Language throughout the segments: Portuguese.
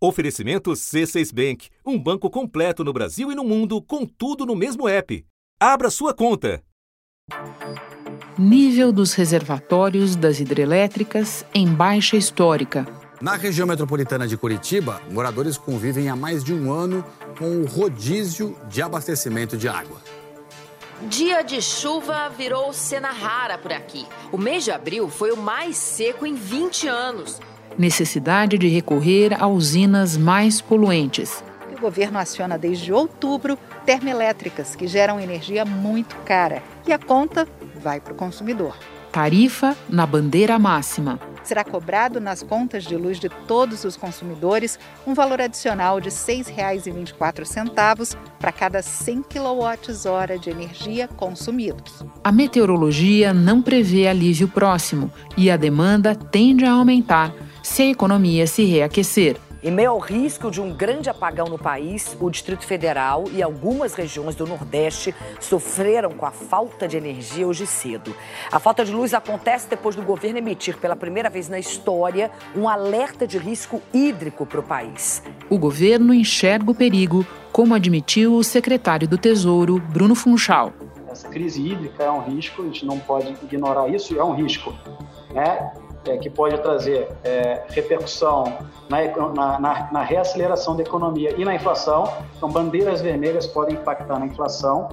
Oferecimento C6 Bank, um banco completo no Brasil e no mundo, com tudo no mesmo app. Abra sua conta. Nível dos reservatórios das hidrelétricas em baixa histórica. Na região metropolitana de Curitiba, moradores convivem há mais de um ano com o rodízio de abastecimento de água. Dia de chuva virou cena rara por aqui. O mês de abril foi o mais seco em 20 anos necessidade de recorrer a usinas mais poluentes. O governo aciona desde outubro termoelétricas que geram energia muito cara e a conta vai para o consumidor. Tarifa na bandeira máxima. Será cobrado nas contas de luz de todos os consumidores um valor adicional de R$ 6,24 para cada 100 kWh de energia consumidos. A meteorologia não prevê alívio próximo e a demanda tende a aumentar se a economia se reaquecer. Em meio ao risco de um grande apagão no país, o Distrito Federal e algumas regiões do Nordeste sofreram com a falta de energia hoje cedo. A falta de luz acontece depois do governo emitir pela primeira vez na história um alerta de risco hídrico para o país. O governo enxerga o perigo, como admitiu o secretário do Tesouro, Bruno Funchal. Essa crise hídrica é um risco, a gente não pode ignorar isso, é um risco. Né? É, que pode trazer é, repercussão na, na, na, reaceleração da economia e na inflação. Então, bandeiras vermelhas podem impactar na inflação.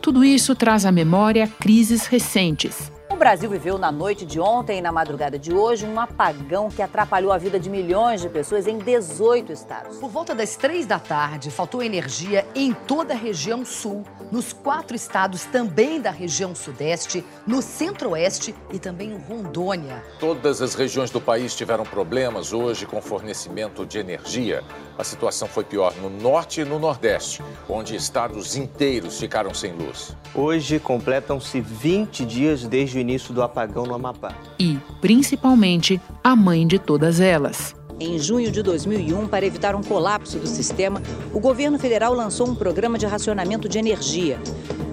Tudo isso traz à memória crises recentes. O Brasil viveu na noite de ontem e na madrugada de hoje um apagão que atrapalhou a vida de milhões de pessoas em 18 estados. Por volta das três da tarde, faltou energia em toda a região sul nos quatro estados também da região sudeste, no centro-oeste e também em Rondônia. Todas as regiões do país tiveram problemas hoje com fornecimento de energia. A situação foi pior no norte e no nordeste, onde estados inteiros ficaram sem luz. Hoje completam-se 20 dias desde o início do apagão no Amapá. E, principalmente, a mãe de todas elas, em junho de 2001, para evitar um colapso do sistema, o governo federal lançou um programa de racionamento de energia.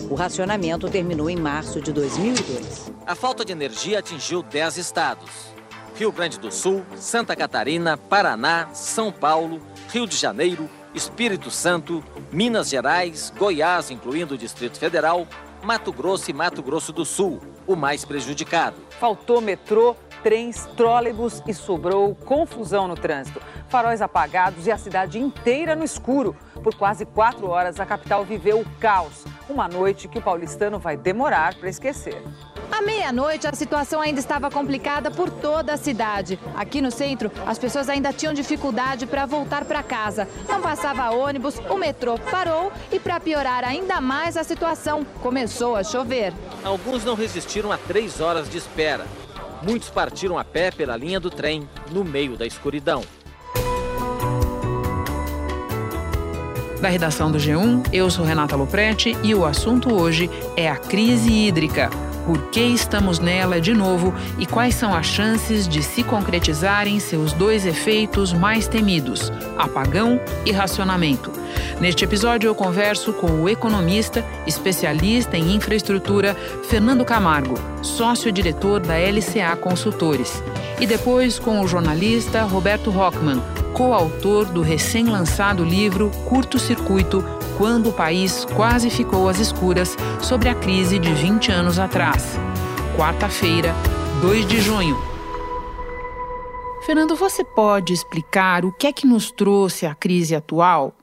O racionamento terminou em março de 2002. A falta de energia atingiu 10 estados: Rio Grande do Sul, Santa Catarina, Paraná, São Paulo, Rio de Janeiro, Espírito Santo, Minas Gerais, Goiás, incluindo o Distrito Federal, Mato Grosso e Mato Grosso do Sul, o mais prejudicado. Faltou metrô, trens, trólebus e sobrou confusão no trânsito. Faróis apagados e a cidade inteira no escuro. Por quase quatro horas, a capital viveu o caos. Uma noite que o paulistano vai demorar para esquecer. À meia-noite, a situação ainda estava complicada por toda a cidade. Aqui no centro, as pessoas ainda tinham dificuldade para voltar para casa. Não passava ônibus, o metrô parou e, para piorar ainda mais a situação, começou a chover. Alguns não resistiram a três horas de espera. Muitos partiram a pé pela linha do trem, no meio da escuridão. Da redação do G1, eu sou Renata Loprete e o assunto hoje é a crise hídrica. Por que estamos nela de novo e quais são as chances de se concretizarem seus dois efeitos mais temidos: apagão e racionamento? Neste episódio, eu converso com o economista, especialista em infraestrutura, Fernando Camargo, sócio-diretor da LCA Consultores. E depois com o jornalista Roberto Rockman, coautor do recém-lançado livro Curto Circuito Quando o País Quase Ficou às Escuras sobre a crise de 20 anos atrás. Quarta-feira, 2 de junho. Fernando, você pode explicar o que é que nos trouxe a crise atual?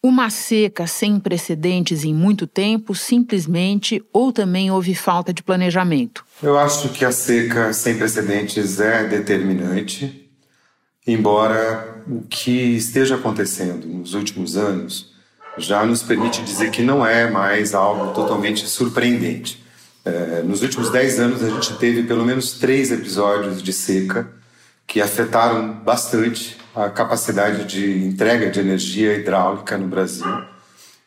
Uma seca sem precedentes em muito tempo, simplesmente, ou também houve falta de planejamento? Eu acho que a seca sem precedentes é determinante, embora o que esteja acontecendo nos últimos anos já nos permite dizer que não é mais algo totalmente surpreendente. É, nos últimos dez anos, a gente teve pelo menos três episódios de seca que afetaram bastante a capacidade de entrega de energia hidráulica no Brasil.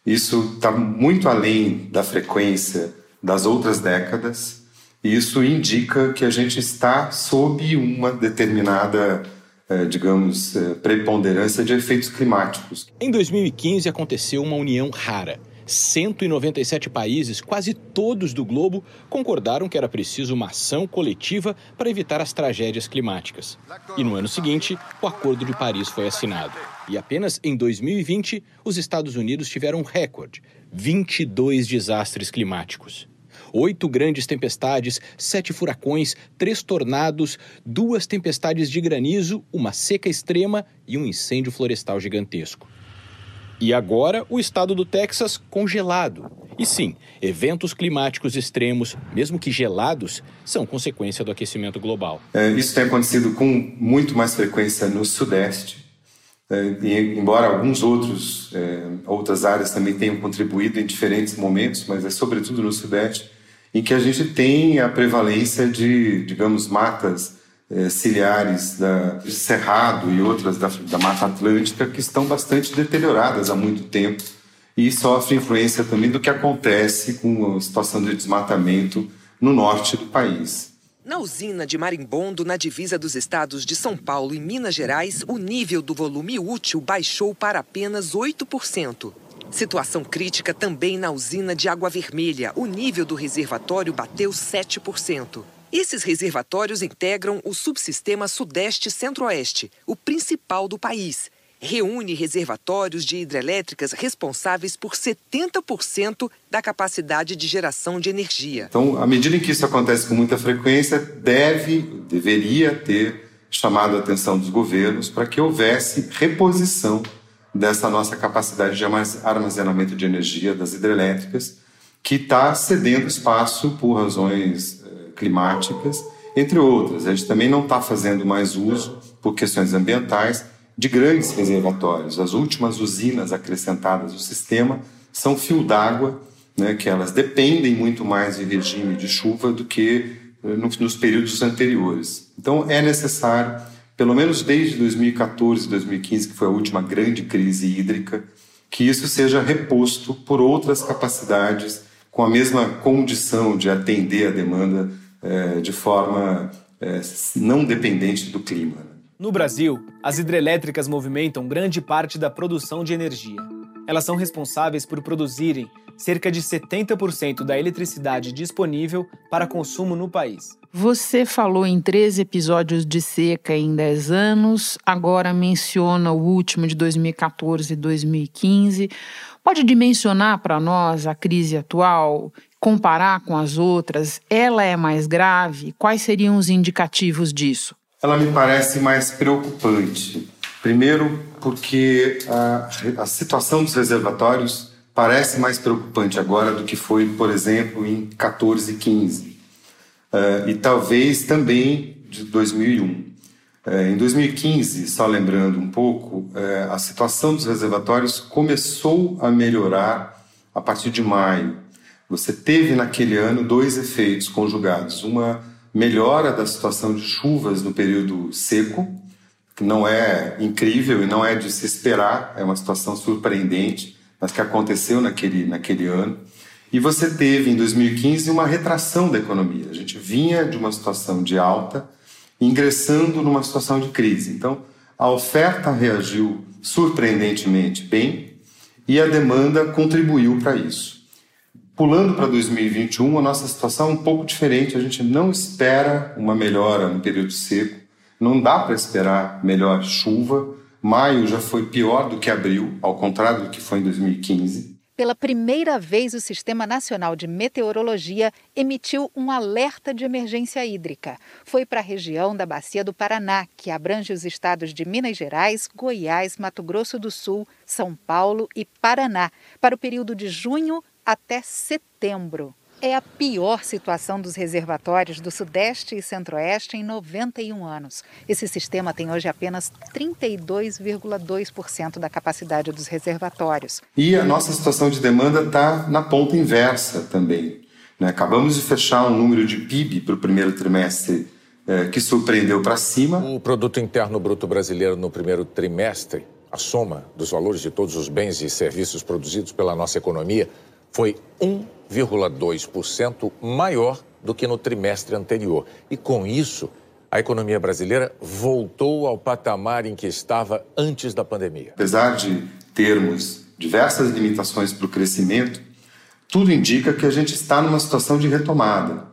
Isso está muito além da frequência das outras décadas, e isso indica que a gente está sob uma determinada, digamos, eh, preponderância de efeitos climáticos. Em 2015 aconteceu uma união rara 197 países, quase todos do globo, concordaram que era preciso uma ação coletiva para evitar as tragédias climáticas. E no ano seguinte, o Acordo de Paris foi assinado. E apenas em 2020, os Estados Unidos tiveram um recorde: 22 desastres climáticos. Oito grandes tempestades, sete furacões, três tornados, duas tempestades de granizo, uma seca extrema e um incêndio florestal gigantesco. E agora o estado do Texas congelado. E sim, eventos climáticos extremos, mesmo que gelados, são consequência do aquecimento global. É, isso tem acontecido com muito mais frequência no Sudeste. É, e, embora alguns outros é, outras áreas também tenham contribuído em diferentes momentos, mas é sobretudo no Sudeste, em que a gente tem a prevalência de, digamos, matas é, ciliares da, Cerrado e outras da, da Mata Atlântica que estão bastante deterioradas há muito tempo e sofrem influência também do que acontece com a situação de desmatamento no norte do país. Na usina de Marimbondo, na divisa dos estados de São Paulo e Minas Gerais, o nível do volume útil baixou para apenas 8%. Situação crítica também na usina de Água Vermelha. O nível do reservatório bateu 7%. Esses reservatórios integram o subsistema Sudeste Centro-Oeste, o principal do país. Reúne reservatórios de hidrelétricas responsáveis por 70% da capacidade de geração de energia. Então, à medida em que isso acontece com muita frequência, deve, deveria ter chamado a atenção dos governos para que houvesse reposição dessa nossa capacidade de armazenamento de energia das hidrelétricas, que está cedendo espaço por razões climáticas, entre outras. A gente também não está fazendo mais uso, por questões ambientais, de grandes reservatórios. As últimas usinas acrescentadas no sistema são fio d'água, né, que elas dependem muito mais de regime de chuva do que eh, nos períodos anteriores. Então é necessário, pelo menos desde 2014 e 2015, que foi a última grande crise hídrica, que isso seja reposto por outras capacidades com a mesma condição de atender a demanda é, de forma é, não dependente do clima. No Brasil, as hidrelétricas movimentam grande parte da produção de energia. Elas são responsáveis por produzirem cerca de 70% da eletricidade disponível para consumo no país. Você falou em três episódios de seca em 10 anos, agora menciona o último de 2014 e 2015. Pode dimensionar para nós a crise atual comparar com as outras, ela é mais grave? Quais seriam os indicativos disso? Ela me parece mais preocupante. Primeiro, porque a, a situação dos reservatórios parece mais preocupante agora do que foi, por exemplo, em 14 e 15. Uh, e talvez também de 2001. Uh, em 2015, só lembrando um pouco, uh, a situação dos reservatórios começou a melhorar a partir de maio você teve naquele ano dois efeitos conjugados: uma melhora da situação de chuvas no período seco, que não é incrível e não é de se esperar, é uma situação surpreendente, mas que aconteceu naquele, naquele ano. E você teve em 2015 uma retração da economia. A gente vinha de uma situação de alta, ingressando numa situação de crise. Então, a oferta reagiu surpreendentemente bem e a demanda contribuiu para isso. Pulando para 2021, a nossa situação é um pouco diferente. A gente não espera uma melhora no período seco, não dá para esperar melhor chuva. Maio já foi pior do que abril, ao contrário do que foi em 2015. Pela primeira vez, o Sistema Nacional de Meteorologia emitiu um alerta de emergência hídrica. Foi para a região da Bacia do Paraná, que abrange os estados de Minas Gerais, Goiás, Mato Grosso do Sul, São Paulo e Paraná, para o período de junho até setembro. É a pior situação dos reservatórios do Sudeste e Centro-Oeste em 91 anos. Esse sistema tem hoje apenas 32,2% da capacidade dos reservatórios. E a nossa situação de demanda está na ponta inversa também. Né? Acabamos de fechar um número de PIB para o primeiro trimestre é, que surpreendeu para cima. O produto interno bruto brasileiro no primeiro trimestre, a soma dos valores de todos os bens e serviços produzidos pela nossa economia, foi 1,2% maior do que no trimestre anterior. E com isso, a economia brasileira voltou ao patamar em que estava antes da pandemia. Apesar de termos diversas limitações para o crescimento, tudo indica que a gente está numa situação de retomada.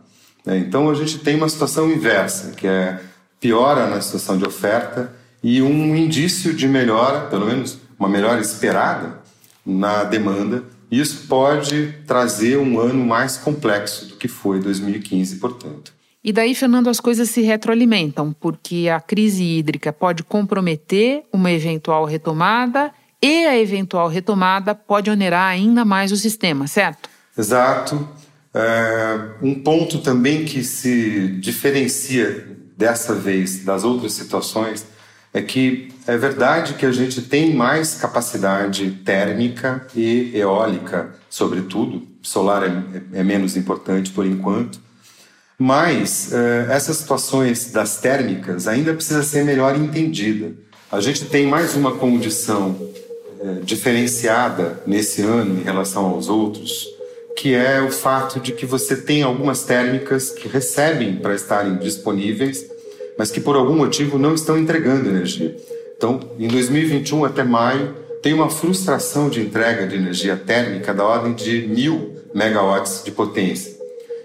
Né? Então a gente tem uma situação inversa, que é piora na situação de oferta e um indício de melhora, pelo menos uma melhora esperada na demanda. Isso pode trazer um ano mais complexo do que foi 2015, portanto. E daí, Fernando, as coisas se retroalimentam, porque a crise hídrica pode comprometer uma eventual retomada e a eventual retomada pode onerar ainda mais o sistema, certo? Exato. É, um ponto também que se diferencia dessa vez das outras situações é que é verdade que a gente tem mais capacidade térmica e eólica, sobretudo, solar é, é menos importante por enquanto, mas uh, essas situações das térmicas ainda precisa ser melhor entendida. A gente tem mais uma condição uh, diferenciada nesse ano em relação aos outros, que é o fato de que você tem algumas térmicas que recebem para estarem disponíveis, mas que por algum motivo não estão entregando energia. Então, em 2021 até maio, tem uma frustração de entrega de energia térmica da ordem de mil megawatts de potência.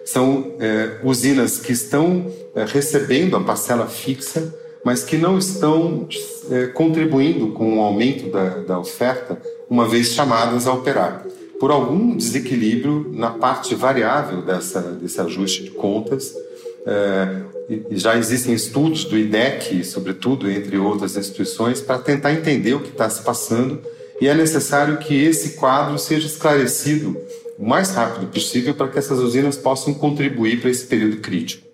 São é, usinas que estão é, recebendo a parcela fixa, mas que não estão é, contribuindo com o aumento da, da oferta, uma vez chamadas a operar. Por algum desequilíbrio na parte variável dessa, desse ajuste de contas, é, já existem estudos do IDEC, sobretudo, entre outras instituições, para tentar entender o que está se passando e é necessário que esse quadro seja esclarecido o mais rápido possível para que essas usinas possam contribuir para esse período crítico.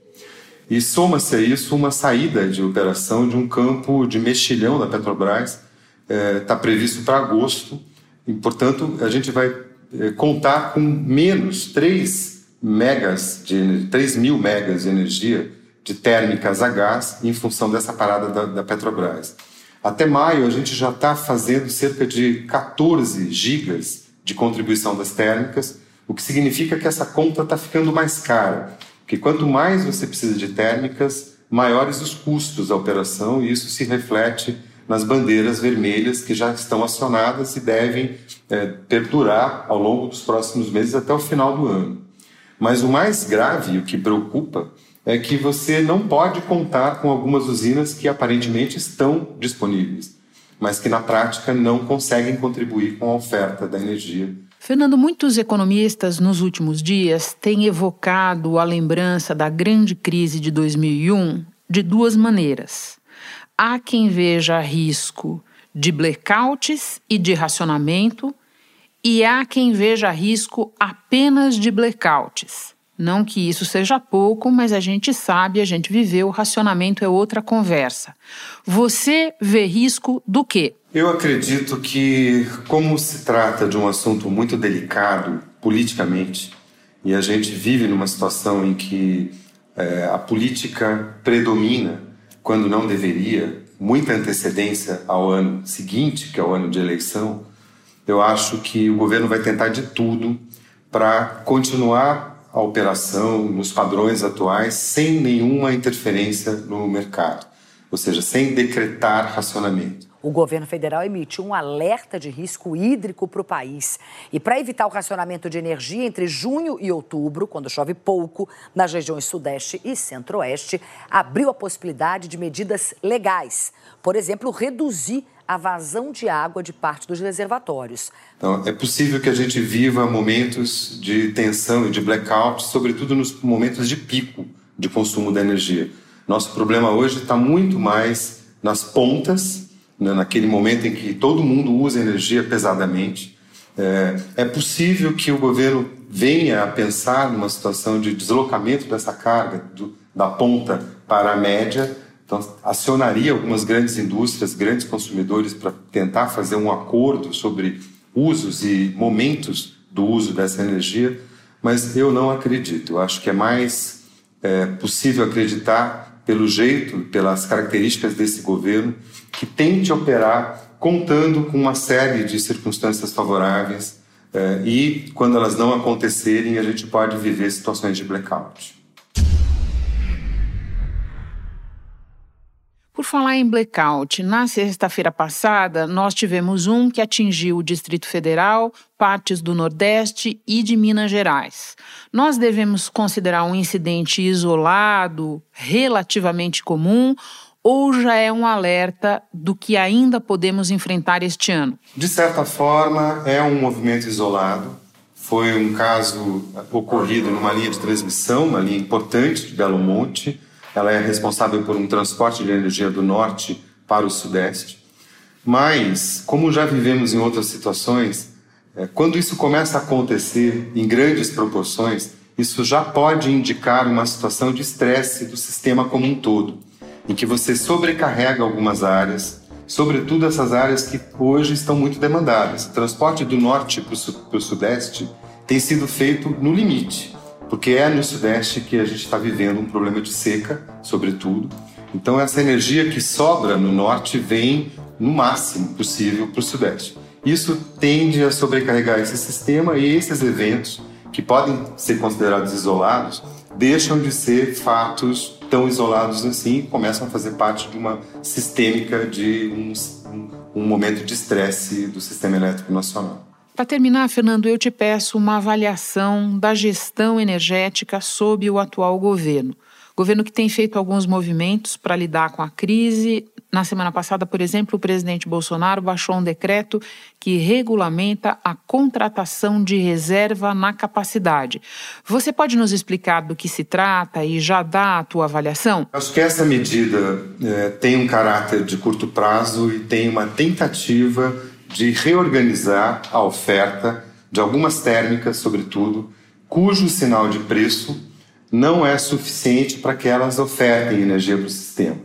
E soma-se a isso uma saída de operação de um campo de mexilhão da Petrobras, está é, previsto para agosto, e, portanto, a gente vai é, contar com menos 3 megas de 3 mil megas de energia de térmicas a gás em função dessa parada da, da Petrobras. Até maio a gente já está fazendo cerca de 14 gigas de contribuição das térmicas, o que significa que essa conta está ficando mais cara, porque quanto mais você precisa de térmicas, maiores os custos da operação e isso se reflete nas bandeiras vermelhas que já estão acionadas e devem é, perdurar ao longo dos próximos meses até o final do ano. Mas o mais grave, o que preocupa, é que você não pode contar com algumas usinas que aparentemente estão disponíveis, mas que na prática não conseguem contribuir com a oferta da energia. Fernando, muitos economistas nos últimos dias têm evocado a lembrança da grande crise de 2001 de duas maneiras. Há quem veja risco de blackouts e de racionamento, e há quem veja risco apenas de blackouts. Não que isso seja pouco, mas a gente sabe, a gente viveu, o racionamento é outra conversa. Você vê risco do quê? Eu acredito que, como se trata de um assunto muito delicado politicamente, e a gente vive numa situação em que é, a política predomina quando não deveria, muita antecedência ao ano seguinte, que é o ano de eleição, eu acho que o governo vai tentar de tudo para continuar a operação nos padrões atuais sem nenhuma interferência no mercado, ou seja, sem decretar racionamento. O governo federal emitiu um alerta de risco hídrico para o país. E para evitar o racionamento de energia entre junho e outubro, quando chove pouco, nas regiões Sudeste e Centro-Oeste, abriu a possibilidade de medidas legais. Por exemplo, reduzir a vazão de água de parte dos reservatórios. Então, é possível que a gente viva momentos de tensão e de blackout, sobretudo nos momentos de pico de consumo da energia. Nosso problema hoje está muito mais nas pontas, né, naquele momento em que todo mundo usa energia pesadamente. É, é possível que o governo venha a pensar numa situação de deslocamento dessa carga do, da ponta para a média, então, acionaria algumas grandes indústrias, grandes consumidores para tentar fazer um acordo sobre usos e momentos do uso dessa energia, mas eu não acredito. Eu acho que é mais é, possível acreditar pelo jeito, pelas características desse governo, que tente operar contando com uma série de circunstâncias favoráveis é, e, quando elas não acontecerem, a gente pode viver situações de blackout. Por falar em blackout, na sexta-feira passada nós tivemos um que atingiu o Distrito Federal, partes do Nordeste e de Minas Gerais. Nós devemos considerar um incidente isolado, relativamente comum, ou já é um alerta do que ainda podemos enfrentar este ano? De certa forma, é um movimento isolado. Foi um caso ocorrido numa linha de transmissão, uma linha importante de Belo Monte. Ela é responsável por um transporte de energia do norte para o sudeste. Mas, como já vivemos em outras situações, é, quando isso começa a acontecer em grandes proporções, isso já pode indicar uma situação de estresse do sistema como um todo, em que você sobrecarrega algumas áreas, sobretudo essas áreas que hoje estão muito demandadas. O transporte do norte para o sudeste tem sido feito no limite, porque é no sudeste que a gente está vivendo um problema de seca, sobretudo. Então, essa energia que sobra no norte vem no máximo possível para o sudeste. Isso tende a sobrecarregar esse sistema e esses eventos que podem ser considerados isolados, deixam de ser fatos tão isolados assim e começam a fazer parte de uma sistêmica de um, um momento de estresse do sistema elétrico nacional. Para terminar, Fernando, eu te peço uma avaliação da gestão energética sob o atual governo. Governo que tem feito alguns movimentos para lidar com a crise. Na semana passada, por exemplo, o presidente Bolsonaro baixou um decreto que regulamenta a contratação de reserva na capacidade. Você pode nos explicar do que se trata e já dar a tua avaliação? Acho que essa medida é, tem um caráter de curto prazo e tem uma tentativa de reorganizar a oferta de algumas térmicas, sobretudo, cujo sinal de preço não é suficiente para que elas ofertem energia para o sistema.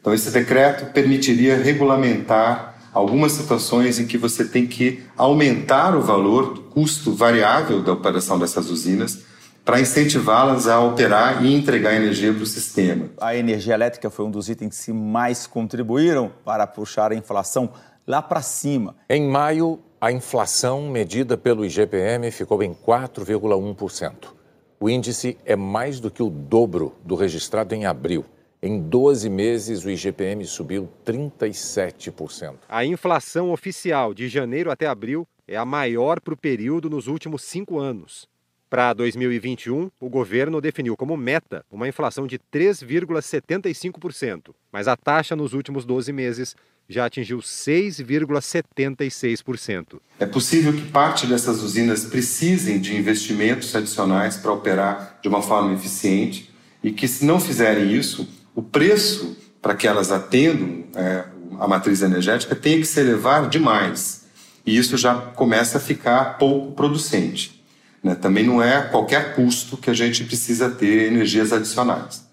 Então, esse decreto permitiria regulamentar algumas situações em que você tem que aumentar o valor do custo variável da operação dessas usinas para incentivá-las a operar e entregar energia para o sistema. A energia elétrica foi um dos itens que mais contribuíram para puxar a inflação lá para cima. Em maio, a inflação medida pelo IGPM ficou em 4,1%. O índice é mais do que o dobro do registrado em abril. Em 12 meses, o IGPM subiu 37%. A inflação oficial de janeiro até abril é a maior para o período nos últimos cinco anos. Para 2021, o governo definiu como meta uma inflação de 3,75%, mas a taxa nos últimos 12 meses já atingiu 6,76%. É possível que parte dessas usinas precisem de investimentos adicionais para operar de uma forma eficiente e que, se não fizerem isso, o preço para que elas atendam é, a matriz energética tem que se elevar demais. E isso já começa a ficar pouco producente. Né? Também não é qualquer custo que a gente precisa ter energias adicionais.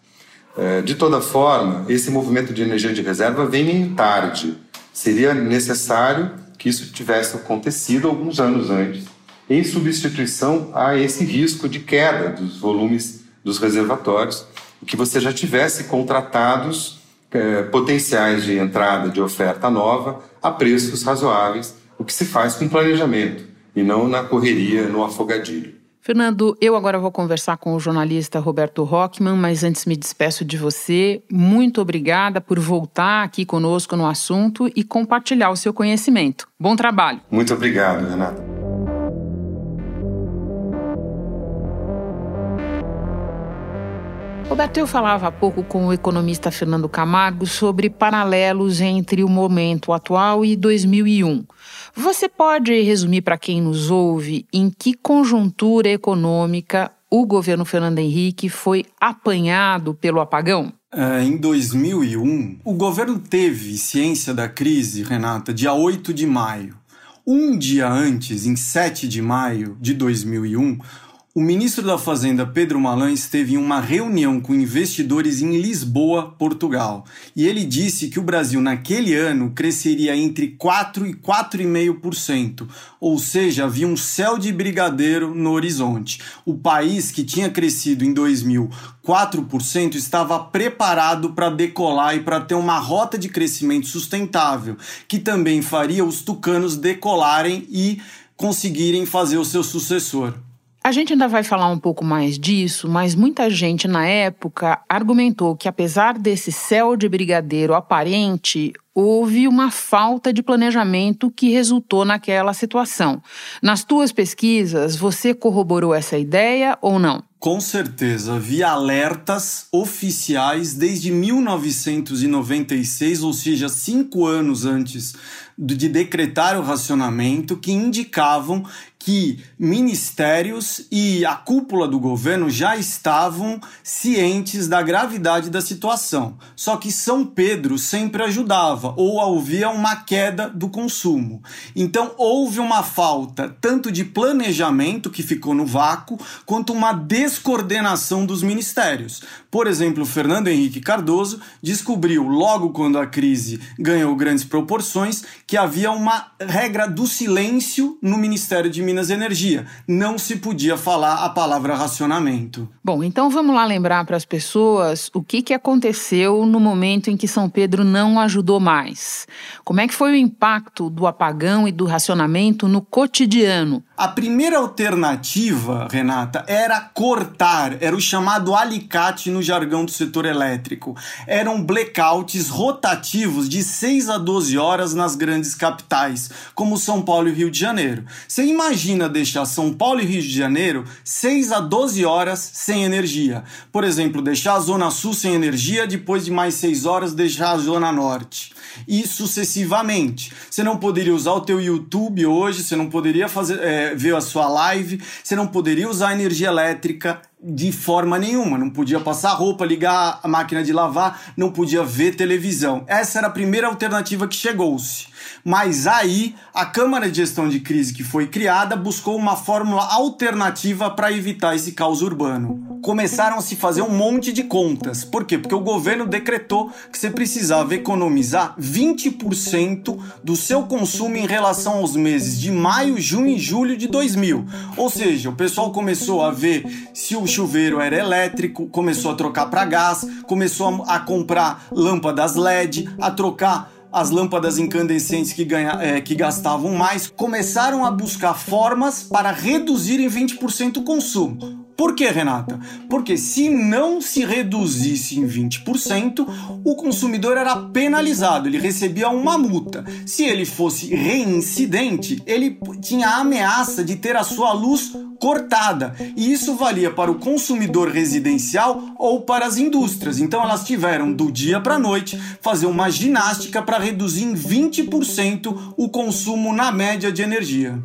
É, de toda forma, esse movimento de energia de reserva vem em tarde. Seria necessário que isso tivesse acontecido alguns anos antes, em substituição a esse risco de queda dos volumes dos reservatórios, que você já tivesse contratados é, potenciais de entrada de oferta nova a preços razoáveis, o que se faz com planejamento e não na correria, no afogadilho. Fernando, eu agora vou conversar com o jornalista Roberto Rockman, mas antes me despeço de você. Muito obrigada por voltar aqui conosco no assunto e compartilhar o seu conhecimento. Bom trabalho. Muito obrigado, Renata. Roberto, eu falava há pouco com o economista Fernando Camargo sobre paralelos entre o momento atual e 2001. Você pode resumir para quem nos ouve em que conjuntura econômica o governo Fernando Henrique foi apanhado pelo apagão? É, em 2001, o governo teve ciência da crise, Renata, dia 8 de maio. Um dia antes, em 7 de maio de 2001, o ministro da Fazenda Pedro Malan esteve em uma reunião com investidores em Lisboa, Portugal, e ele disse que o Brasil naquele ano cresceria entre 4 e 4,5%, ou seja, havia um céu de brigadeiro no horizonte. O país que tinha crescido em 2000 4% estava preparado para decolar e para ter uma rota de crescimento sustentável, que também faria os tucanos decolarem e conseguirem fazer o seu sucessor. A gente ainda vai falar um pouco mais disso, mas muita gente na época argumentou que, apesar desse céu de brigadeiro aparente, houve uma falta de planejamento que resultou naquela situação. Nas tuas pesquisas, você corroborou essa ideia ou não? Com certeza, havia alertas oficiais desde 1996, ou seja, cinco anos antes de decretar o racionamento, que indicavam que ministérios e a cúpula do governo já estavam cientes da gravidade da situação. Só que São Pedro sempre ajudava ou havia uma queda do consumo. Então houve uma falta tanto de planejamento que ficou no vácuo, quanto uma descoordenação dos ministérios. Por exemplo, Fernando Henrique Cardoso descobriu logo quando a crise ganhou grandes proporções que havia uma regra do silêncio no Ministério de Minas Minas Energia. Não se podia falar a palavra racionamento. Bom, então vamos lá lembrar para as pessoas o que, que aconteceu no momento em que São Pedro não ajudou mais. Como é que foi o impacto do apagão e do racionamento no cotidiano? A primeira alternativa, Renata, era cortar, era o chamado alicate no jargão do setor elétrico. Eram blackouts rotativos de 6 a 12 horas nas grandes capitais, como São Paulo e Rio de Janeiro. Você imagina deixar São Paulo e Rio de Janeiro 6 a 12 horas sem energia. Por exemplo, deixar a Zona Sul sem energia, depois de mais 6 horas deixar a Zona Norte. E sucessivamente. Você não poderia usar o teu YouTube hoje, você não poderia fazer. É, ver a sua live, você não poderia usar energia elétrica de forma nenhuma, não podia passar roupa, ligar a máquina de lavar, não podia ver televisão. Essa era a primeira alternativa que chegou-se. Mas aí, a Câmara de Gestão de Crise que foi criada buscou uma fórmula alternativa para evitar esse caos urbano. Começaram a se fazer um monte de contas. Por quê? Porque o governo decretou que você precisava economizar 20% do seu consumo em relação aos meses de maio, junho e julho de 2000. Ou seja, o pessoal começou a ver se o chuveiro era elétrico, começou a trocar para gás, começou a, comprar lâmpadas LED, a trocar as lâmpadas incandescentes que, ganha, é, que gastavam mais, começaram a buscar formas para reduzir em 20% o consumo. Por que, Renata? Porque se não se reduzisse em 20%, o consumidor era penalizado, ele recebia uma multa. Se ele fosse reincidente, ele tinha a ameaça de ter a sua luz cortada. E isso valia para o consumidor residencial ou para as indústrias. Então elas tiveram do dia para a noite fazer uma ginástica para reduzir em 20% o consumo na média de energia.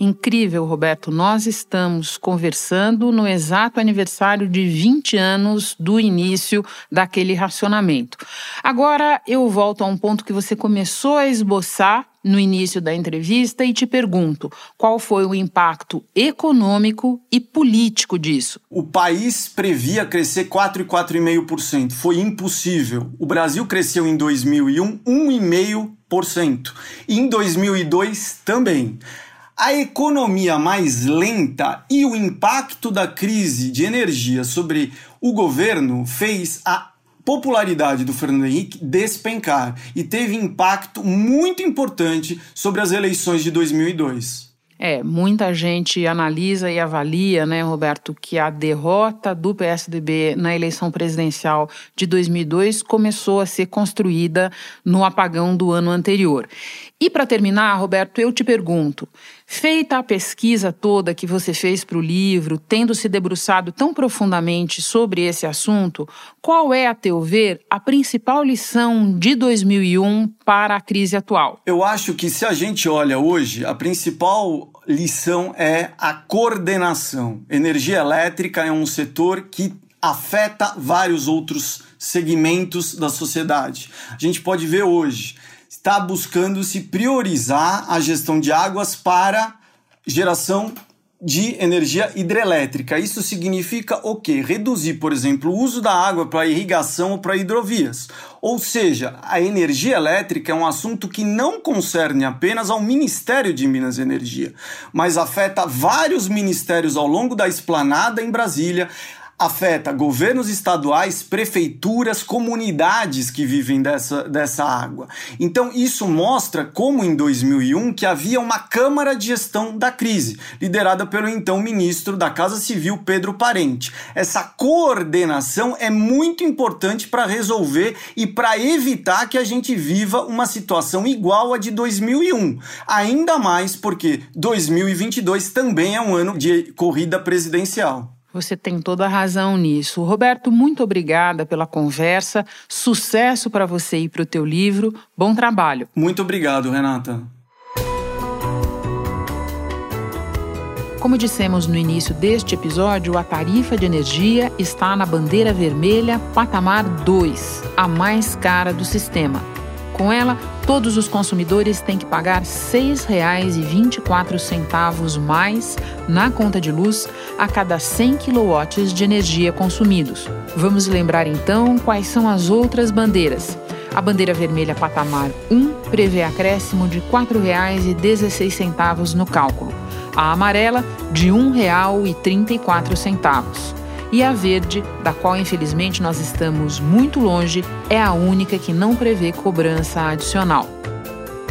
Incrível, Roberto. Nós estamos conversando no exato aniversário de 20 anos do início daquele racionamento. Agora eu volto a um ponto que você começou a esboçar no início da entrevista e te pergunto: qual foi o impacto econômico e político disso? O país previa crescer 4,5%. Foi impossível. O Brasil cresceu em 2001 1,5%. E em 2002 também. A economia mais lenta e o impacto da crise de energia sobre o governo fez a popularidade do Fernando Henrique despencar e teve impacto muito importante sobre as eleições de 2002. É, muita gente analisa e avalia, né, Roberto, que a derrota do PSDB na eleição presidencial de 2002 começou a ser construída no apagão do ano anterior. E para terminar, Roberto, eu te pergunto: feita a pesquisa toda que você fez para o livro, tendo se debruçado tão profundamente sobre esse assunto, qual é, a teu ver, a principal lição de 2001 para a crise atual? Eu acho que se a gente olha hoje, a principal lição é a coordenação. Energia elétrica é um setor que afeta vários outros segmentos da sociedade. A gente pode ver hoje, está buscando se priorizar a gestão de águas para geração de energia hidrelétrica. Isso significa o quê? Reduzir, por exemplo, o uso da água para irrigação ou para hidrovias. Ou seja, a energia elétrica é um assunto que não concerne apenas ao Ministério de Minas e Energia, mas afeta vários ministérios ao longo da esplanada em Brasília, afeta governos estaduais, prefeituras, comunidades que vivem dessa, dessa água. Então, isso mostra como em 2001 que havia uma Câmara de Gestão da Crise, liderada pelo então ministro da Casa Civil, Pedro Parente. Essa coordenação é muito importante para resolver e para evitar que a gente viva uma situação igual à de 2001. Ainda mais porque 2022 também é um ano de corrida presidencial. Você tem toda a razão nisso. Roberto, muito obrigada pela conversa. Sucesso para você e para o teu livro. Bom trabalho. Muito obrigado, Renata. Como dissemos no início deste episódio, a tarifa de energia está na bandeira vermelha patamar 2, a mais cara do sistema. Com ela, todos os consumidores têm que pagar R$ 6,24 mais na conta de luz a cada 100 kW de energia consumidos. Vamos lembrar então quais são as outras bandeiras. A bandeira vermelha patamar 1 prevê acréscimo de R$ 4,16 no cálculo a amarela de R$ 1,34. E a verde, da qual infelizmente nós estamos muito longe, é a única que não prevê cobrança adicional.